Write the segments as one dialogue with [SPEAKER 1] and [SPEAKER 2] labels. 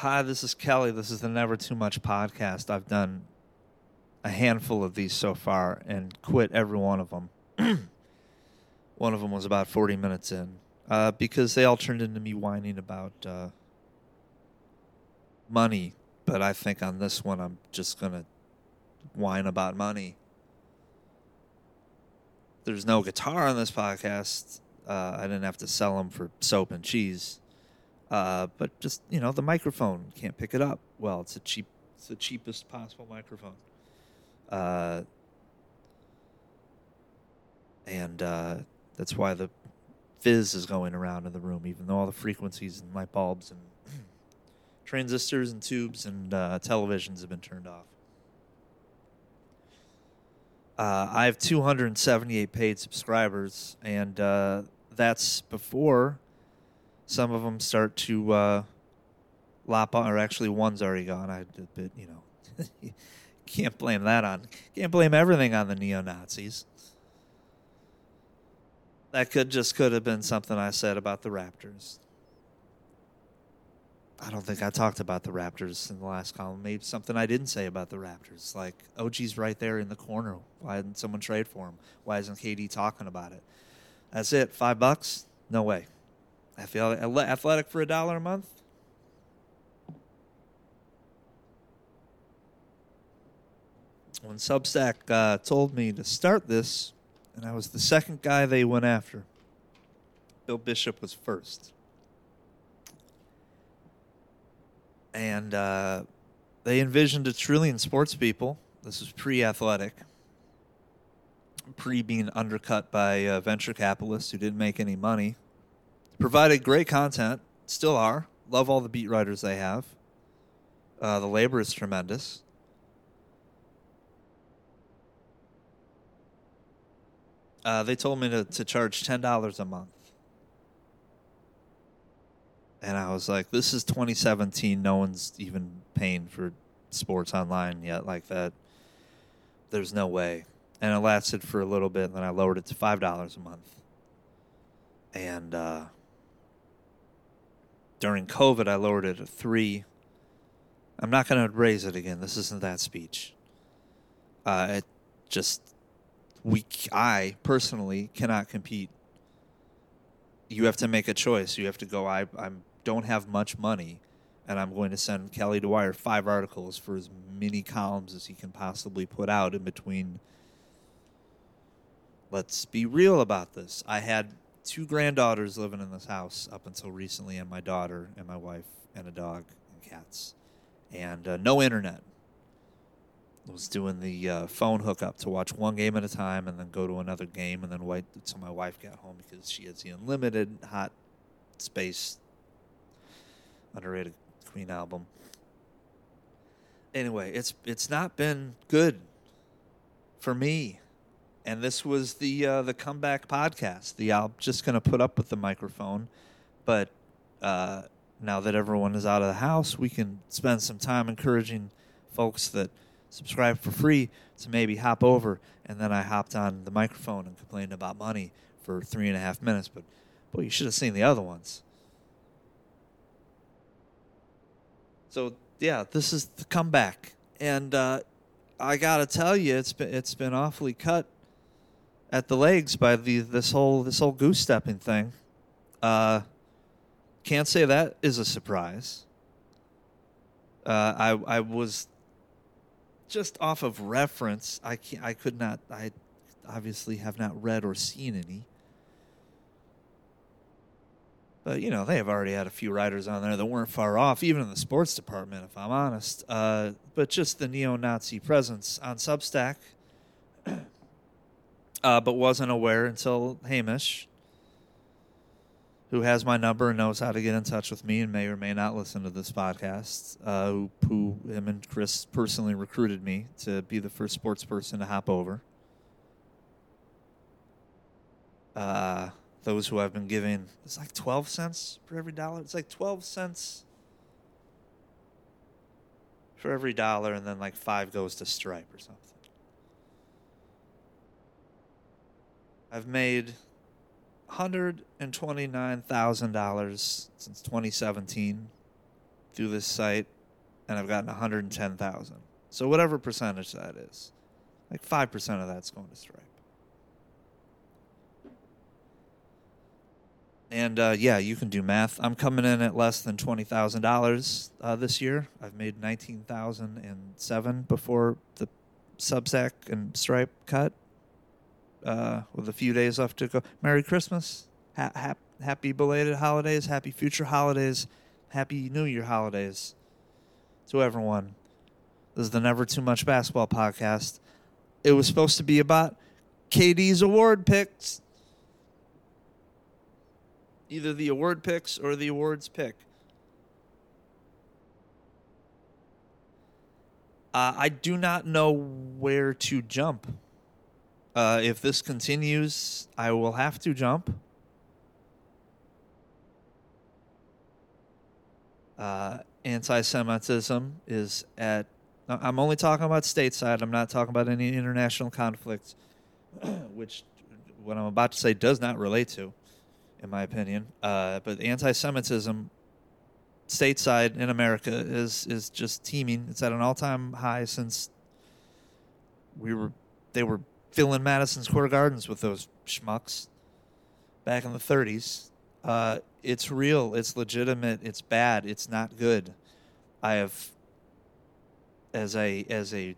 [SPEAKER 1] Hi, this is Kelly. This is the Never Too Much podcast. I've done a handful of these so far and quit every one of them. one of them was about 40 minutes in uh, because they all turned into me whining about uh, money. But I think on this one, I'm just going to whine about money. There's no guitar on this podcast. Uh, I didn't have to sell them for soap and cheese. Uh, but just you know, the microphone can't pick it up. Well, it's a cheap, it's the cheapest possible microphone. Uh, and uh, that's why the fizz is going around in the room, even though all the frequencies and light bulbs and transistors and tubes and uh, televisions have been turned off. Uh, I have 278 paid subscribers, and uh, that's before some of them start to uh, lop on, or actually one's already gone. I you know, can't blame that on. Can't blame everything on the neo Nazis. That could just could have been something I said about the Raptors. I don't think I talked about the Raptors in the last column. Maybe something I didn't say about the Raptors. Like OG's right there in the corner. Why didn't someone trade for him? Why isn't KD talking about it? That's it. Five bucks? No way. Athletic for a dollar a month? When Substack uh, told me to start this, and I was the second guy they went after, Bill Bishop was first. And uh, they envisioned a trillion sports people. This was pre athletic, pre being undercut by uh, venture capitalists who didn't make any money provided great content, still are. Love all the beat writers they have. Uh, the labor is tremendous. Uh, they told me to, to charge ten dollars a month, and I was like, "This is 2017. No one's even paying for sports online yet like that. There's no way." And it lasted for a little bit, and then I lowered it to five dollars a month. And uh, during COVID, I lowered it to three. I'm not going to raise it again. This isn't that speech. Uh, it just we I personally cannot compete. You have to make a choice. You have to go. I I don't have much money, and I'm going to send Kelly Dwyer five articles for as many columns as he can possibly put out in between. Let's be real about this. I had two granddaughters living in this house up until recently, and my daughter and my wife and a dog and cats, and uh, no internet. I was doing the uh, phone hookup to watch one game at a time, and then go to another game, and then wait until my wife got home because she has the unlimited hot space underrated Queen album. Anyway, it's it's not been good for me and this was the uh, the comeback podcast. The I'm just going to put up with the microphone, but uh, now that everyone is out of the house, we can spend some time encouraging folks that subscribe for free to maybe hop over. And then I hopped on the microphone and complained about money for three and a half minutes. But boy, you should have seen the other ones. So yeah, this is the comeback, and uh, I gotta tell you, it's been it's been awfully cut at the legs by the this whole this whole goose stepping thing. Uh, can't say that is a surprise. Uh, I I was just off of reference. I can't, I could not. I obviously have not read or seen any. But you know they have already had a few writers on there that weren't far off, even in the sports department, if I'm honest. Uh, but just the neo-Nazi presence on Substack uh, but wasn't aware until Hamish, who has my number and knows how to get in touch with me and may or may not listen to this podcast, uh, who, who him and Chris personally recruited me to be the first sports person to hop over. Uh, those who I've been giving, it's like 12 cents for every dollar. It's like 12 cents for every dollar, and then like five goes to Stripe or something. I've made $129,000 since 2017. through this site, and I've gotten 110,000. So whatever percentage that is, like five percent of that's going to Stripe. And uh, yeah, you can do math. I'm coming in at less than twenty thousand uh, dollars this year. I've made nineteen thousand and seven before the Substack and Stripe cut. Uh, with a few days left to go. Merry Christmas, ha- ha- happy belated holidays, happy future holidays, happy New Year holidays to everyone. This is the Never Too Much Basketball podcast. It was supposed to be about KD's award picks either the award picks or the awards pick. Uh, I do not know where to jump. Uh, if this continues, I will have to jump. Uh, Anti Semitism is at. I'm only talking about stateside. I'm not talking about any international conflicts, which what I'm about to say does not relate to in my opinion. Uh, but anti-Semitism stateside in America is is just teeming. It's at an all-time high since we were they were filling Madison Square Gardens with those schmucks back in the 30s. Uh, it's real. It's legitimate. It's bad. It's not good. I have, as a as a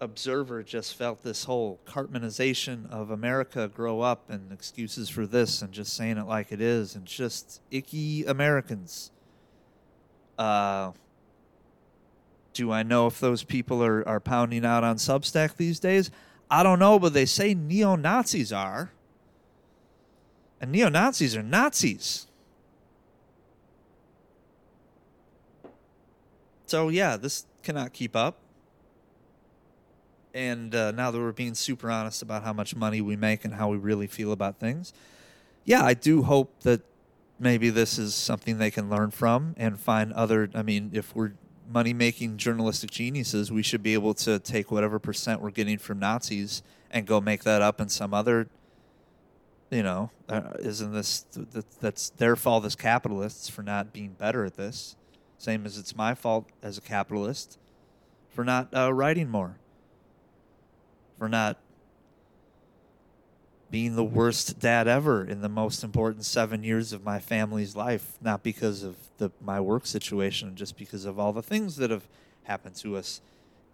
[SPEAKER 1] observer just felt this whole Cartmanization of America grow up and excuses for this and just saying it like it is and just icky Americans. Uh, do I know if those people are, are pounding out on Substack these days? I don't know, but they say neo Nazis are. And neo Nazis are Nazis. So, yeah, this cannot keep up and uh, now that we're being super honest about how much money we make and how we really feel about things, yeah, I do hope that maybe this is something they can learn from and find other. I mean, if we're money making journalistic geniuses, we should be able to take whatever percent we're getting from Nazis and go make that up in some other. You know, uh, isn't this that, that's their fault as capitalists for not being better at this? Same as it's my fault as a capitalist for not uh, writing more for not being the worst dad ever in the most important seven years of my family's life, not because of the my work situation, just because of all the things that have happened to us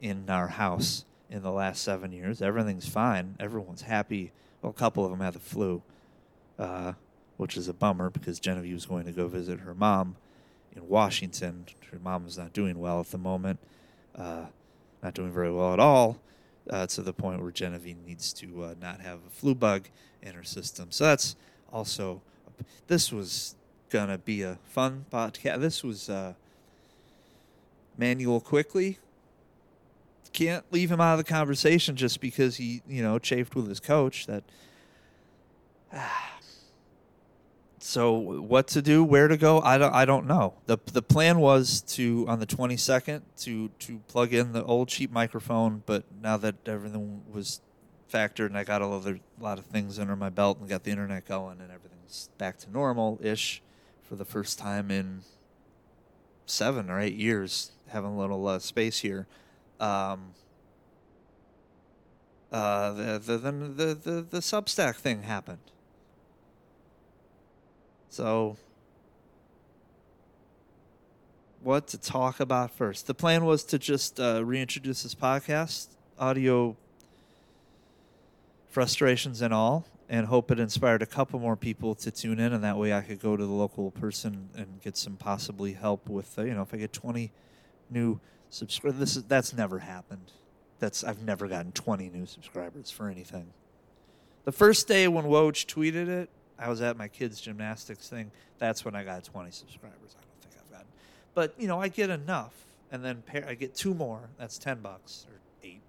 [SPEAKER 1] in our house in the last seven years. Everything's fine. Everyone's happy. Well, a couple of them had the flu, uh, which is a bummer because Genevieve was going to go visit her mom in Washington. Her mom is not doing well at the moment, uh, not doing very well at all uh, to the point where Genevieve needs to uh, not have a flu bug in her system. So that's also this was gonna be a fun podcast. This was uh, Manuel Quickley. Can't leave him out of the conversation just because he, you know, chafed with his coach. That so what to do, where to go, I don't I don't know. The the plan was to on the 22nd to to plug in the old cheap microphone, but now that everything was factored and I got a lot of, a lot of things under my belt and got the internet going and everything's back to normal ish for the first time in 7 or 8 years having a little uh, space here. Um, uh, the, the, the, the, the Substack thing happened so, what to talk about first? The plan was to just uh, reintroduce this podcast, audio frustrations and all, and hope it inspired a couple more people to tune in, and that way I could go to the local person and get some possibly help with, uh, you know, if I get twenty new subscribers. This is that's never happened. That's I've never gotten twenty new subscribers for anything. The first day when Woj tweeted it, I was at my kids' gymnastics thing. That's when I got 20 subscribers. I don't think I've gotten, but you know, I get enough, and then pair, I get two more. That's 10 bucks or eight,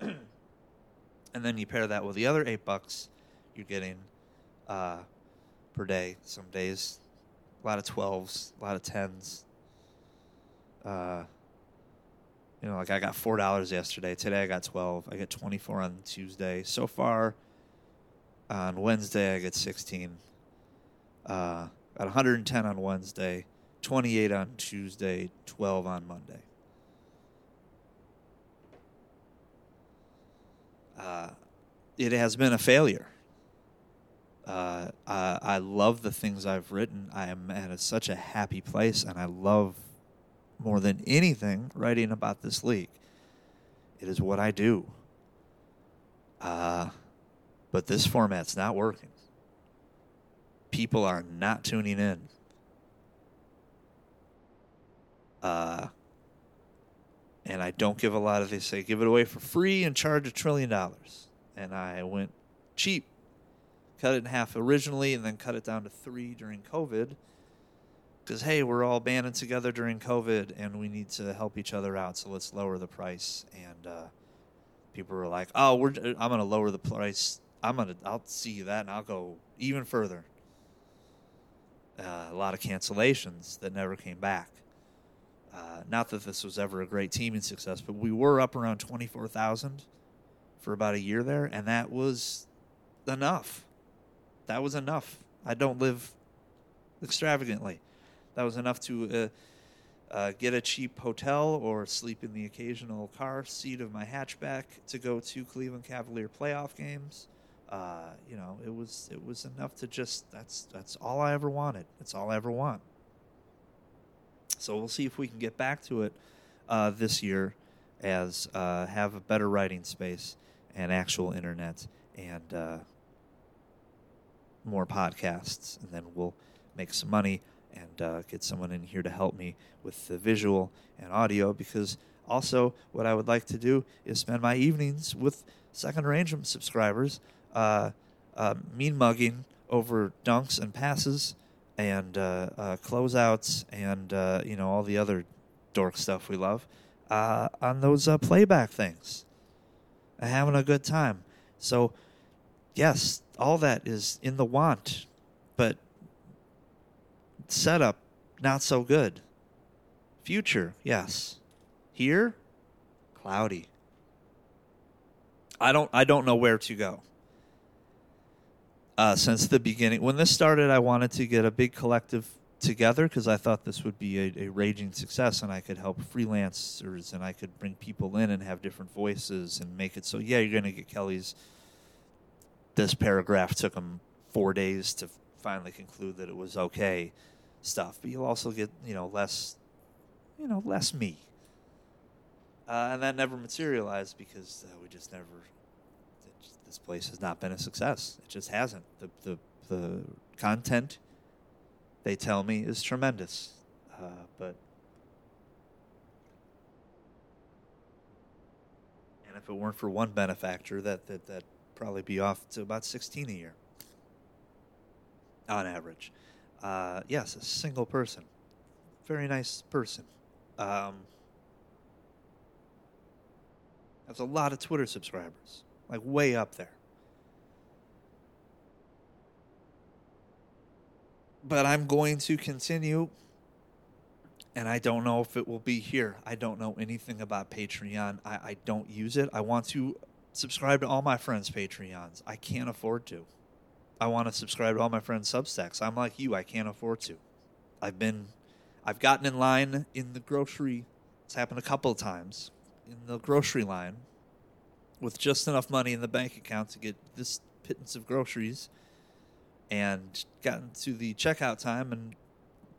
[SPEAKER 1] and then you pair that with the other eight bucks you're getting uh, per day. Some days, a lot of 12s, a lot of 10s. Uh, you know, like I got four dollars yesterday. Today I got twelve. I get twenty four on Tuesday. So far, on Wednesday, I get 16. Uh, got 110 on Wednesday, 28 on Tuesday, 12 on Monday. Uh, it has been a failure. Uh, I, I love the things I've written. I am at a, such a happy place, and I love more than anything writing about this league. It is what I do. Uh, but this format's not working. People are not tuning in. Uh, and I don't give a lot of. They say give it away for free and charge a trillion dollars, and I went cheap, cut it in half originally, and then cut it down to three during COVID. Because hey, we're all banding together during COVID, and we need to help each other out, so let's lower the price. And uh, people were like, "Oh, we're I'm gonna lower the price. I'm gonna I'll see that, and I'll go even further." Uh, a lot of cancellations that never came back. Uh, not that this was ever a great teaming success, but we were up around 24,000 for about a year there, and that was enough. That was enough. I don't live extravagantly. That was enough to uh, uh, get a cheap hotel or sleep in the occasional car seat of my hatchback to go to Cleveland Cavalier playoff games. Uh, you know, it was it was enough to just that's that's all I ever wanted. That's all I ever want. So we'll see if we can get back to it uh, this year as uh, have a better writing space and actual internet and uh, more podcasts, and then we'll make some money and uh, get someone in here to help me with the visual and audio. Because also, what I would like to do is spend my evenings with Second Range subscribers, uh, uh, mean mugging over dunks and passes and uh, uh, closeouts and uh, you know all the other dork stuff we love on those playback things, having a good time. So, yes, all that is in the want, but setup not so good. Future, yes. Here, cloudy. I don't I don't know where to go uh, since the beginning. When this started, I wanted to get a big collective together because I thought this would be a, a, raging success and I could help freelancers and I could bring people in and have different voices and make it so, yeah, you're going to get Kelly's. This paragraph took him four days to finally conclude that it was okay stuff, but you'll also get, you know, less, you know, less me. Uh, and that never materialized because uh, we just never this place has not been a success. It just hasn't. The the the content they tell me is tremendous, uh, but and if it weren't for one benefactor, that that that probably be off to about sixteen a year on average. Uh, yes, a single person, very nice person. Um, has a lot of Twitter subscribers like way up there. But I'm going to continue, and I don't know if it will be here. I don't know anything about Patreon. I, I don't use it. I want to subscribe to all my friends' Patreons. I can't afford to. I want to subscribe to all my friends' Substacks. I'm like you. I can't afford to. I've been, I've gotten in line in the grocery. It's happened a couple of times in the grocery line with just enough money in the bank account to get this pittance of groceries and gotten to the checkout time and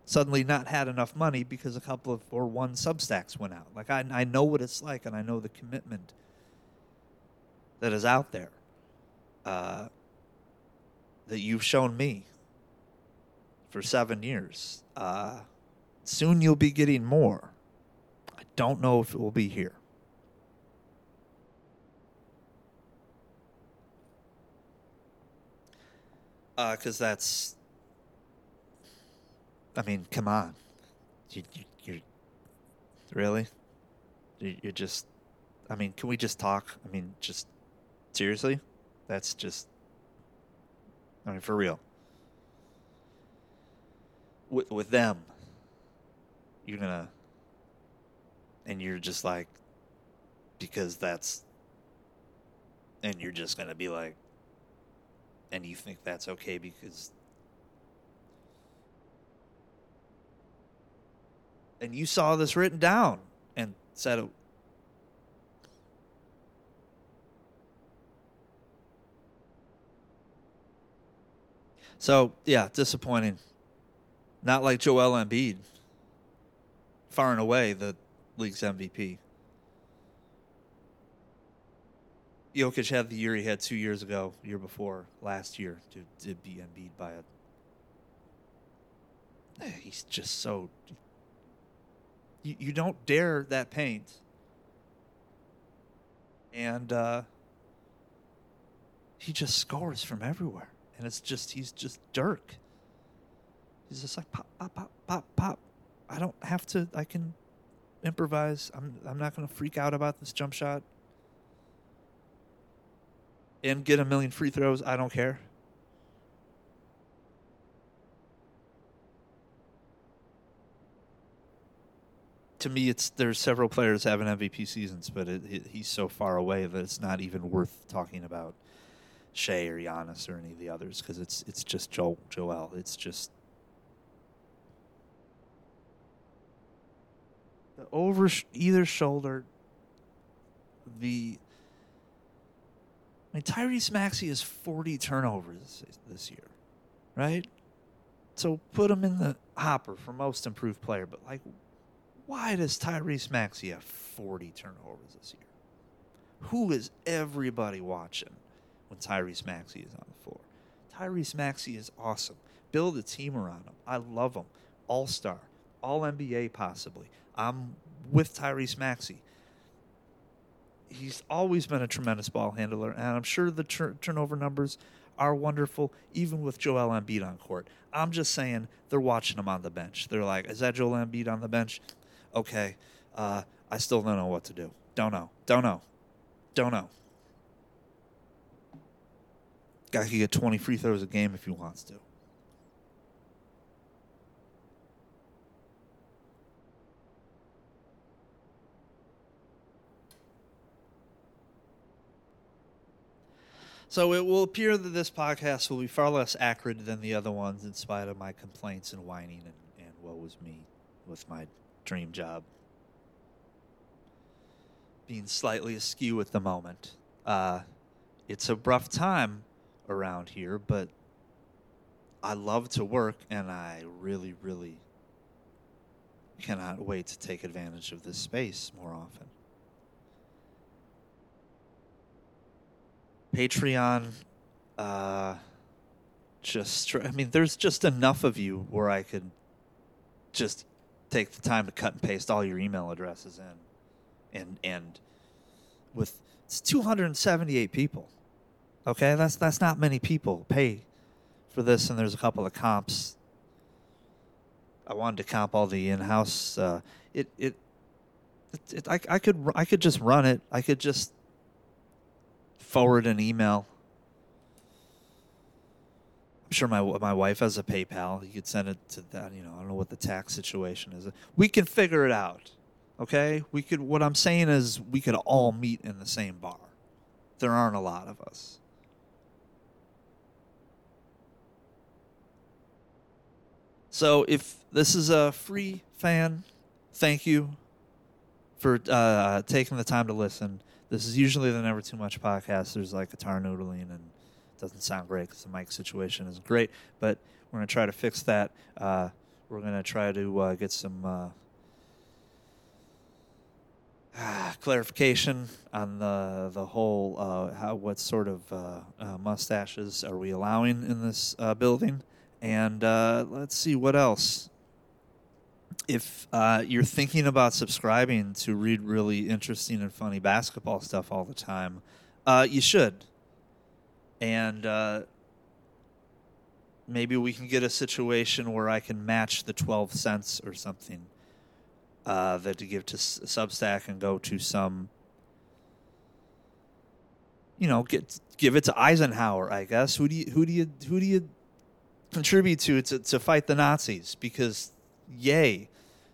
[SPEAKER 1] suddenly not had enough money because a couple of or one substacks went out. Like I, I know what it's like and I know the commitment that is out there uh, that you've shown me for seven years. Uh, soon you'll be getting more. I don't know if it will be here. Because uh, that's. I mean, come on, you, you you're really, you, you're just. I mean, can we just talk? I mean, just seriously, that's just. I mean, for real. With with them, you're gonna. And you're just like, because that's. And you're just gonna be like, and you think that's okay because and you saw this written down and said it. So yeah, disappointing. Not like Joel Embiid. Far and away the league's MVP. Jokic had the year he had two years ago, year before, last year, to, to be Embiid by a. Eh, He's just so. You, you don't dare that paint. And uh, he just scores from everywhere. And it's just, he's just Dirk. He's just like pop, pop, pop, pop, pop. I don't have to, I can improvise. I'm, I'm not going to freak out about this jump shot and get a million free throws. I don't care. To me, it's there's several players having MVP seasons, but it, it, he's so far away that it's not even worth talking about Shai or Giannis or any of the others because it's it's just Joel Joel. It's just the over sh- either shoulder. The I mean, Tyrese Maxey has 40 turnovers this, year, right? So put him in the hopper for most improved player. But, like, why does Tyrese Maxey have 40 turnovers this year? Who is everybody watching when Tyrese Maxey is on the floor? Tyrese Maxey is awesome. Build a team around him. I love him. All star, all NBA possibly. I'm with Tyrese Maxey he's always been a tremendous ball handler, and I'm sure the tur- turnover numbers are wonderful, even with Joel Embiid on court. I'm just saying they're watching him on the bench. They're like, "Is that Joel Embiid on the bench?" Okay, uh, I still don't know what to do. Don't know. Don't know. Don't know. Guy can get 20 free throws a game if he wants to. So it will appear that this podcast will be far less acrid than the other ones, in spite of my complaints and whining and, and woe was me with my dream job being slightly askew at the moment. Uh, it's a rough time around here, but I love to work, and I really, really cannot wait to take advantage of this space more often. Patreon, uh, just I mean, there's just enough of you where I could just take the time to cut and paste all your email addresses in, and and with it's 278 people. Okay, that's that's not many people pay for this, and there's a couple of comps. I wanted to comp all the in-house. Uh, it, it it it I I could I could just run it. I could just forward an email. I'm sure my my wife has a PayPal. You could send it to that. You know, I don't know what the tax situation is. We can figure it out. Okay, we could. What I'm saying is, we could all meet in the same bar. There aren't a lot of us. So if this is a free fan, thank you for uh, taking the time to listen. This is usually the Never Too Much podcast. There's like guitar noodling and it doesn't sound great because the mic situation isn't great. But we're going to try to fix that. Uh, we're going to try to uh, get some uh, clarification on the the whole uh, how what sort of uh, uh, mustaches are we allowing in this building, and let's see what else. If uh, you're thinking about subscribing to read really interesting and funny basketball stuff all the time, uh, you should. And uh, maybe we can get a situation where I can match the 12 cents or something uh, that to give to Substack and go to some, you know, get give it to Eisenhower. I guess who do you who do you who do you contribute to to, to fight the Nazis? Because yay,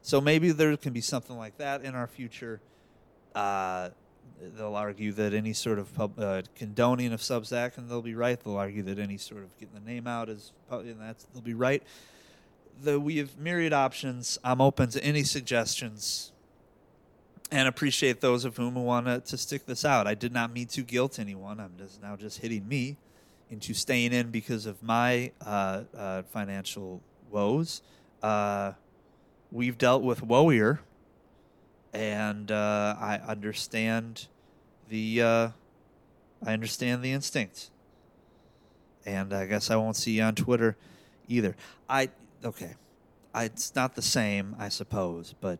[SPEAKER 1] so maybe there can be something like that in our future. Uh, they'll argue that any sort of pub, uh, condoning of Substack, and they'll be right. They'll argue that any sort of getting the name out is, and that's they'll be right. the we have myriad options. I'm open to any suggestions and appreciate those of whom who want to, stick this out. I did not mean to guilt anyone. I'm just now just hitting me into staying in because of my uh, uh, financial woes. We've dealt with woeier, and uh, I understand the uh, I understand the instinct. And I guess I won't see you on Twitter either. I okay, I, it's not the same, I suppose, but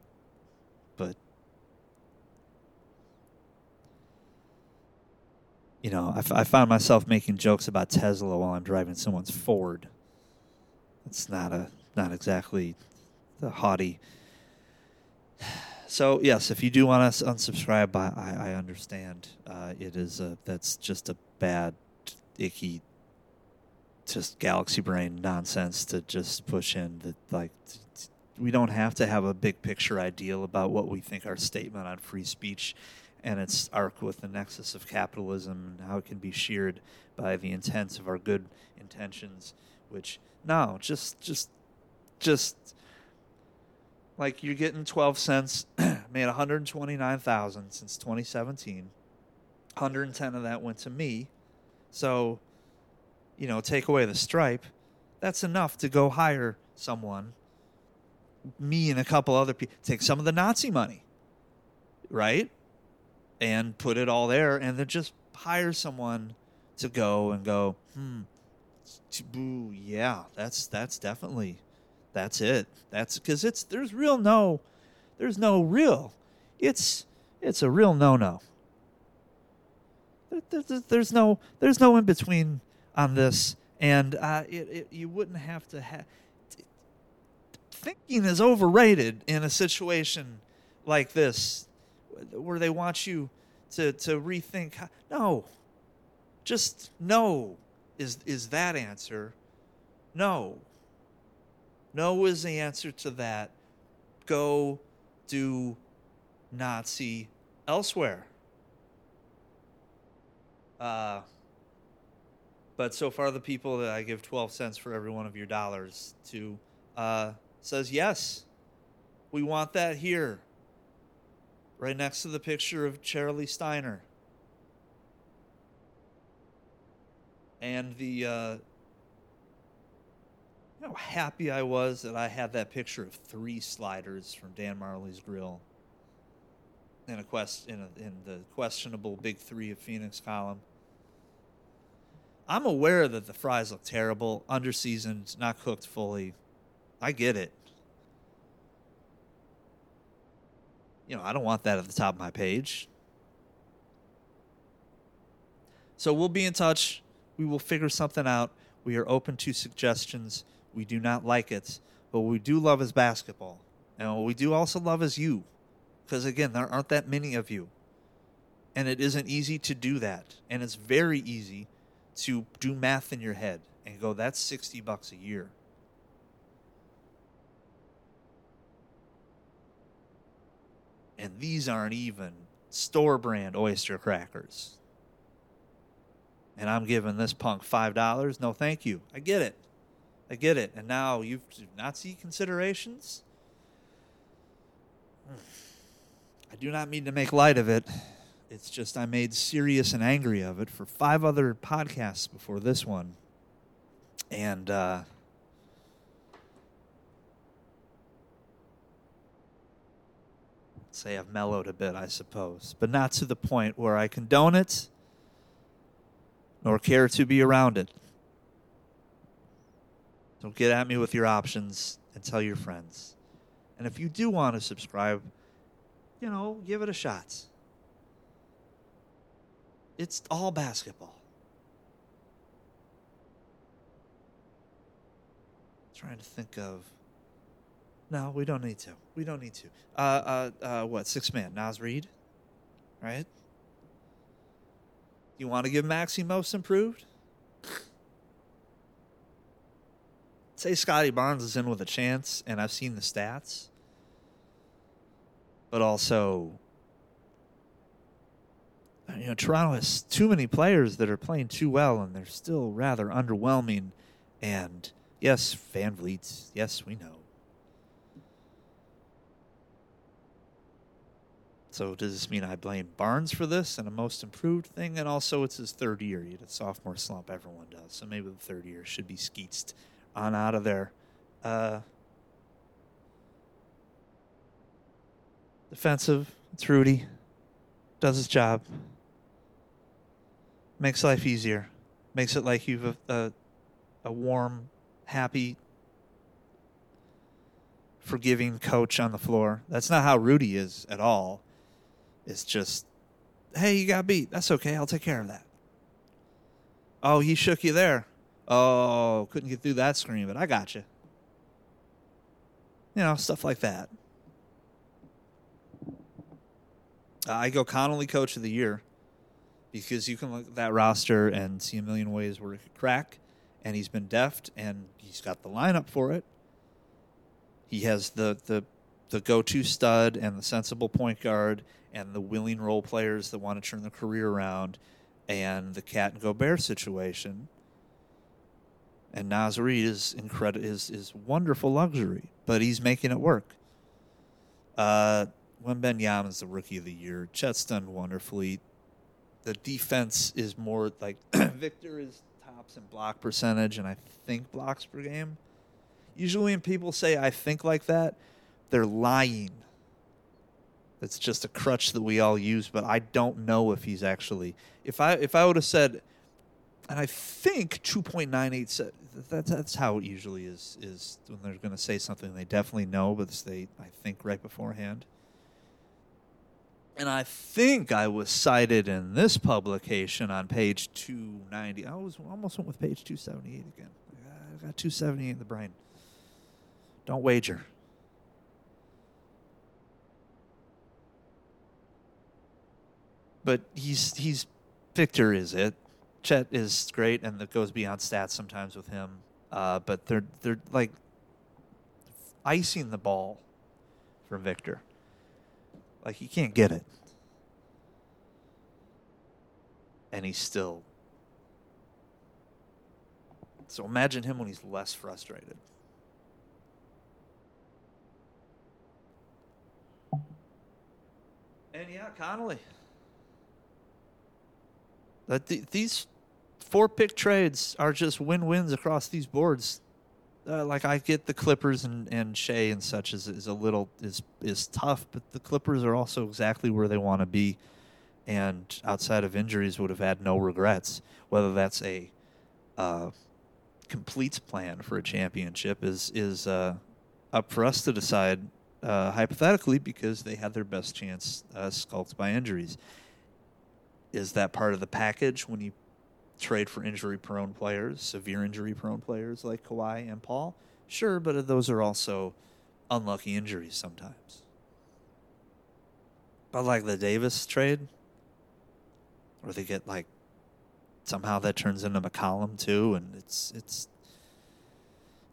[SPEAKER 1] but you know, I, f- I found myself making jokes about Tesla while I'm driving someone's Ford. It's not a not exactly the haughty. So yes, if you do want to unsubscribe, I, I understand. Uh, it is a, that's just a bad, icky, just galaxy brain nonsense to just push in. That like we don't have to have a big picture ideal about what we think our statement on free speech and its arc with the nexus of capitalism and how it can be sheared by the intents of our good intentions. Which no, just just just like you're getting 12 cents, made 129,000 since 2017. 110 of that went to me. So, you know, take away the stripe, that's enough to go hire someone, me and a couple other people, take some of the Nazi money, right? And put it all there and then just hire someone to go and go, hmm, boo, yeah, that's that's definitely that's it. That's because it's there's real no, there's no real. It's it's a real no no. There's no there's no in between on this, and uh, it, it, you wouldn't have to have. Thinking is overrated in a situation like this, where they want you to to rethink. No, just no is is that answer. No, no is the answer to that. Go do Nazi elsewhere. Uh, but so far, the people that I give 12 cents for every one of your dollars to uh, says yes. We want that here. Right next to the picture of Charlie Steiner. And the uh, how happy I was that I had that picture of three sliders from Dan Majerle's Grill in a quest in, a, in the questionable big three of Phoenix column. I'm aware that the fries look terrible, underseasoned, not cooked fully. I get it. You know, I don't want that at the top of my page. So we'll be in touch. We will figure something out. We are open to suggestions. We do not like it, but what we do love is basketball. And what we do also love is you. Because again, there aren't that many of you. And it isn't easy to do that. And it's very easy to do math in your head and go, that's 60 bucks a year. And these aren't even store brand oyster crackers. And I'm giving this punk $5. No, thank you. I get it. I get it. And now you've Nazi considerations? I do not mean to make light of it. It's just I made serious and angry of it for five other podcasts before this one. And uh, say I've mellowed a bit, I suppose, but not to the point where I condone it nor care to be around it. Don't get at me with your options and tell your friends. And if you do want to subscribe, you know, give it a shot. It's all basketball. trying to think of. No, we don't need to. We don't need to. Uh, uh, uh, what? Six man. Naz Reid, right? You want to give Maxey most improved? Say Scottie Barnes is in with a chance, and I've seen the stats, but also, you know, Toronto has too many players that are playing too well, and they're still rather underwhelming. And Yes, VanVleet. Yes, we know. So does this mean I blame Barnes for this and a most improved thing? And also, it's his third year. He had a sophomore slump. Everyone does. So maybe the third year should be skeetsed on out of there. Uh, defensive. It's Rudy. Does his job. Makes life easier. Makes it like you've a, a, a warm, happy, forgiving coach on the floor. That's not how Rudy is at all. It's just, hey, you got beat. That's okay. I'll take care of that. Oh, he shook you there. Oh, couldn't get through that screen, but I got you. You know, stuff like that. Uh, I go Connelly Coach of the Year because you can look at that roster and see a million ways where it could crack, and he's been deft and he's got the lineup for it. He has the the the go-to stud and the sensible point guard and the willing role players that want to turn their career around and the KAT and Gobert situation. And Naz Reid is incredible is is wonderful luxury, but he's making it work. Uh Wembanyama is the rookie of the year. Chet's done wonderfully. The defense is more like Victor is tops in block percentage and I think blocks per game. Usually when people say I think like that, they're lying. It's just a crutch that we all use, but I don't know if he's actually. If I if I would have said, and I think two point nine eight said that's that's how it usually is is when they're going to say something they definitely know, but they I think right beforehand. And I think I was cited in this publication on page 290. I was almost went with page 278 again. I got 278 in the brain. Don't wager. but he's he's Victor is it. Chet is great, and it goes beyond stats sometimes with him. Uh, but they're they're like icing the ball from Victor. Like he can't get it, and he's still. So imagine him when he's less frustrated. And yeah, Connelly. That th- these four pick trades are just win wins across these boards. Uh, like I get the Clippers and, and Shai and such is, is a little is is tough, but the Clippers are also exactly where they want to be, and outside of injuries would have had no regrets. Whether that's a uh, complete plan for a championship is is uh, up for us to decide uh, hypothetically because they had their best chance uh, by injuries is that part of the package when you trade for injury prone players, severe injury prone players like Kawhi and Paul? Sure, but those are also unlucky injuries sometimes. But like the Davis trade, where they get like somehow that turns into McCollum too, and it's it's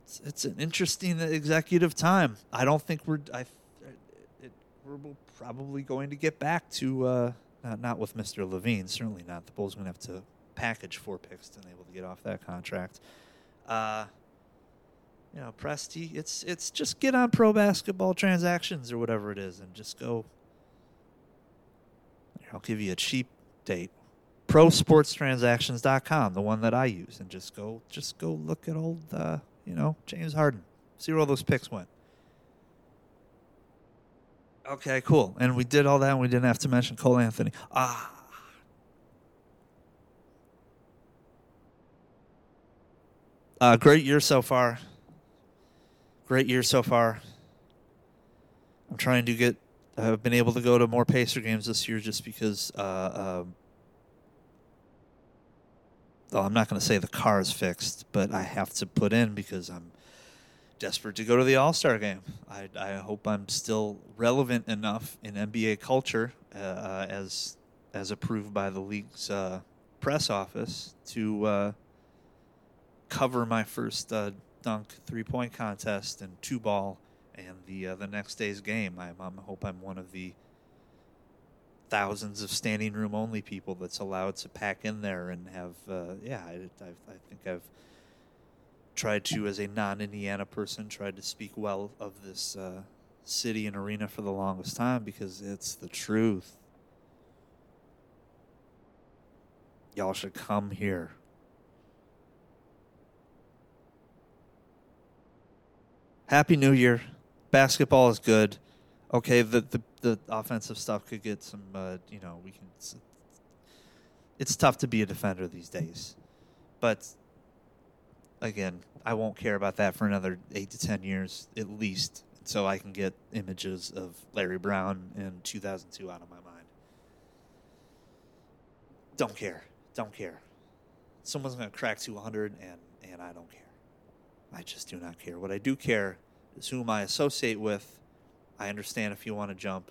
[SPEAKER 1] it's, it's an interesting executive time. I don't think we're I it, we're probably going to get back to uh, not, not with Mr. LaVine. certainly not. The Bulls going to have to package four picks to be able to get off that contract. Uh, you know, Presti, it's it's just get on pro basketball transactions or whatever it is, and just go. I'll give you a cheap date. ProSportsTransactions.com, the one that I use, and just go just go look at old, uh, you know, James Harden. See where all those picks went. Okay, cool. And we did all that, and we didn't have to mention Cole Anthony. Ah. Uh, great year so far. Great year so far. I'm trying to get. I've been able to go to more Pacer games this year just because. Uh, um, well, I'm not going to say the car is fixed, but I have to put in because I'm desperate to go to the All Star game. I, I hope I'm still relevant enough in NBA culture uh, uh, as as approved by the league's uh, press office to uh, cover my first uh, dunk three point contest and two ball and the uh, the next day's game. I, I hope I'm one of the thousands of standing room only people that's allowed to pack in there and have yeah I, I, I think I've tried to, as a non-Indiana person, tried to speak well of this uh, city and arena for the longest time because it's the truth. Y'all should come here. Happy New Year. Basketball is good. Okay, the the, the offensive stuff could get some. Uh, you know, we can. It's, it's tough to be a defender these days, but again, I won't care about that for another eight to ten years at least, so I can get images of Larry Brown in 2002 out of my mind. Don't care. Don't care. Someone's going to crack 200, and and I don't care. I just do not care. What I do care is whom I associate with. I understand if you want to jump,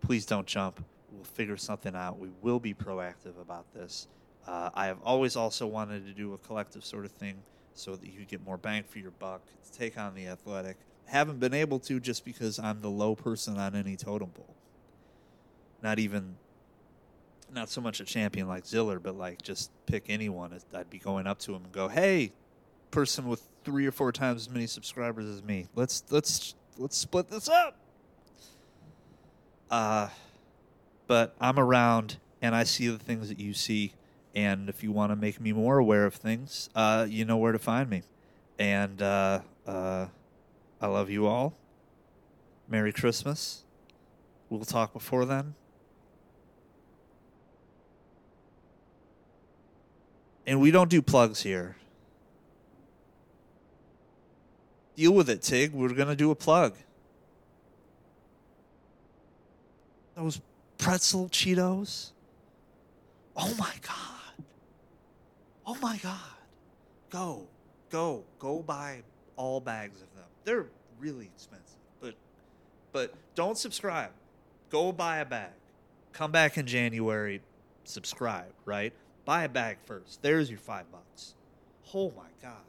[SPEAKER 1] please don't jump. We'll figure something out. We will be proactive about this. Uh, I have always also wanted to do a collective sort of thing so that you get more bang for your buck to take on the athletic. Haven't been able to just because I'm the low person on any totem pole. Not even, not so much a champion like Ziller, but like just pick anyone. I'd be going up to him and go, "Hey, person with three or four times as many subscribers as me. Let's let's let's split this up. Uh but I'm around and I see the things that you see and if you want to make me more aware of things, uh, you know where to find me. And uh, uh, I love you all. Merry Christmas. We'll talk before then. And we don't do plugs here. Deal with it, Tig. We're going to do a plug. Those pretzel Cheetos. Oh my God. Oh my God. Go, go, go buy all bags of them. They're really expensive, but but don't subscribe. Go buy a bag. Come back in January, subscribe, right? Buy a bag first. There's your five bucks. Oh my God.